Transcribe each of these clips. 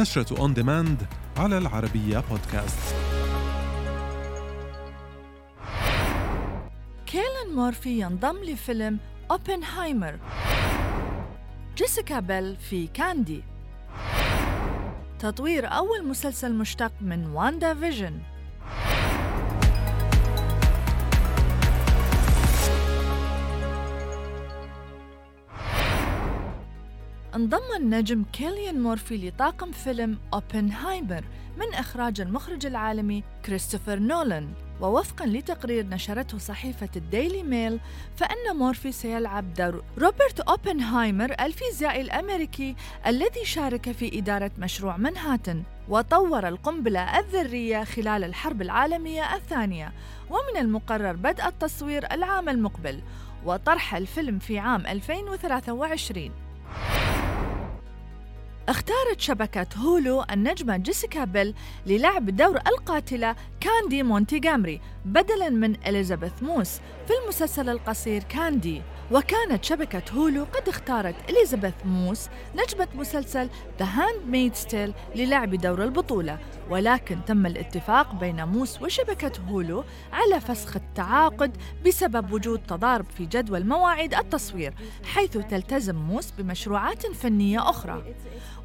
نشرة on demand على العربية بودكاست كيليان مورفي ينضم لفيلم أوبنهايمر جيسيكا بيل في كاندي. تطوير أول مسلسل مشتق من واندا فيجن. انضم النجم كيليان مورفي لطاقم فيلم أوبنهايمر من إخراج المخرج العالمي كريستوفر نولان. ووفقا لتقرير نشرته صحيفة الديلي ميل فإن مورفي سيلعب دور روبرت أوبنهايمر الفيزيائي الأمريكي الذي شارك في إدارة مشروع منهاتن وطور القنبلة الذرية خلال الحرب العالمية الثانية ومن المقرر بدء التصوير العام المقبل وطرح الفيلم في عام 2023 اختارت شبكة هولو النجمة جيسيكا بيل للعب دور القاتلة كاندي مونتيغامري بدلاً من إليزابيث موس في المسلسل القصير كاندي. وكانت شبكة هولو قد اختارت إليزابيث موس نجمة مسلسل The Handmaid's Tale للعب دور البطولة. ولكن تم الاتفاق بين موس وشبكة هولو على فسخ التعاقد بسبب وجود تضارب في جدول مواعيد التصوير حيث تلتزم موس بمشروعات فنية أخرى.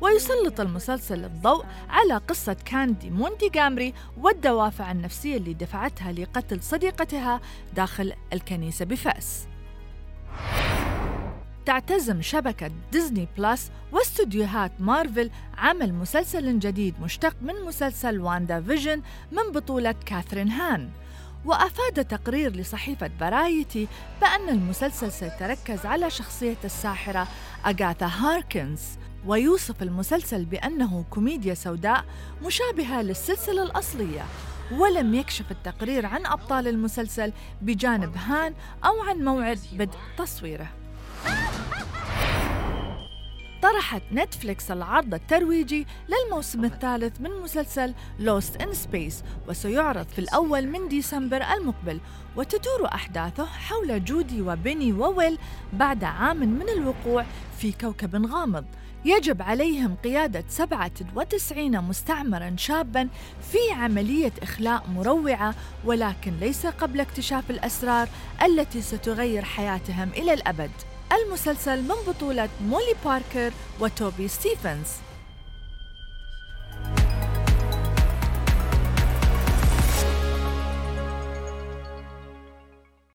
ويسلط المسلسل الضوء على قصة كاندي مونتيغامري والدوافع النفسية اللي دفعتها لقتل صديقتها داخل الكنيسة بفأس. تعتزم شبكة ديزني بلس واستوديوهات مارفل عمل مسلسل جديد مشتق من مسلسل واندا فيجن من بطولة كاثرين هان. وأفاد تقرير لصحيفة فارايتي بأن المسلسل سيتركز على شخصية الساحرة أغاثا هاركنس ويوصف المسلسل بأنه كوميديا سوداء مشابهة للسلسلة الأصلية ولم يكشف التقرير عن أبطال المسلسل بجانب هان أو عن موعد بدء تصويره. طرحت نتفليكس العرض الترويجي للموسم الثالث من مسلسل Lost in Space وسيعرض في الأول من ديسمبر المقبل. وتدور أحداثه حول جودي وبيني وويل بعد عام من الوقوع في كوكب غامض. يجب عليهم قيادة 97 مستعمرا شابا في عملية إخلاء مروعة ولكن ليس قبل اكتشاف الأسرار التي ستغير حياتهم إلى الأبد. المسلسل من بطولة مولي باركر وتوبي ستيفنز.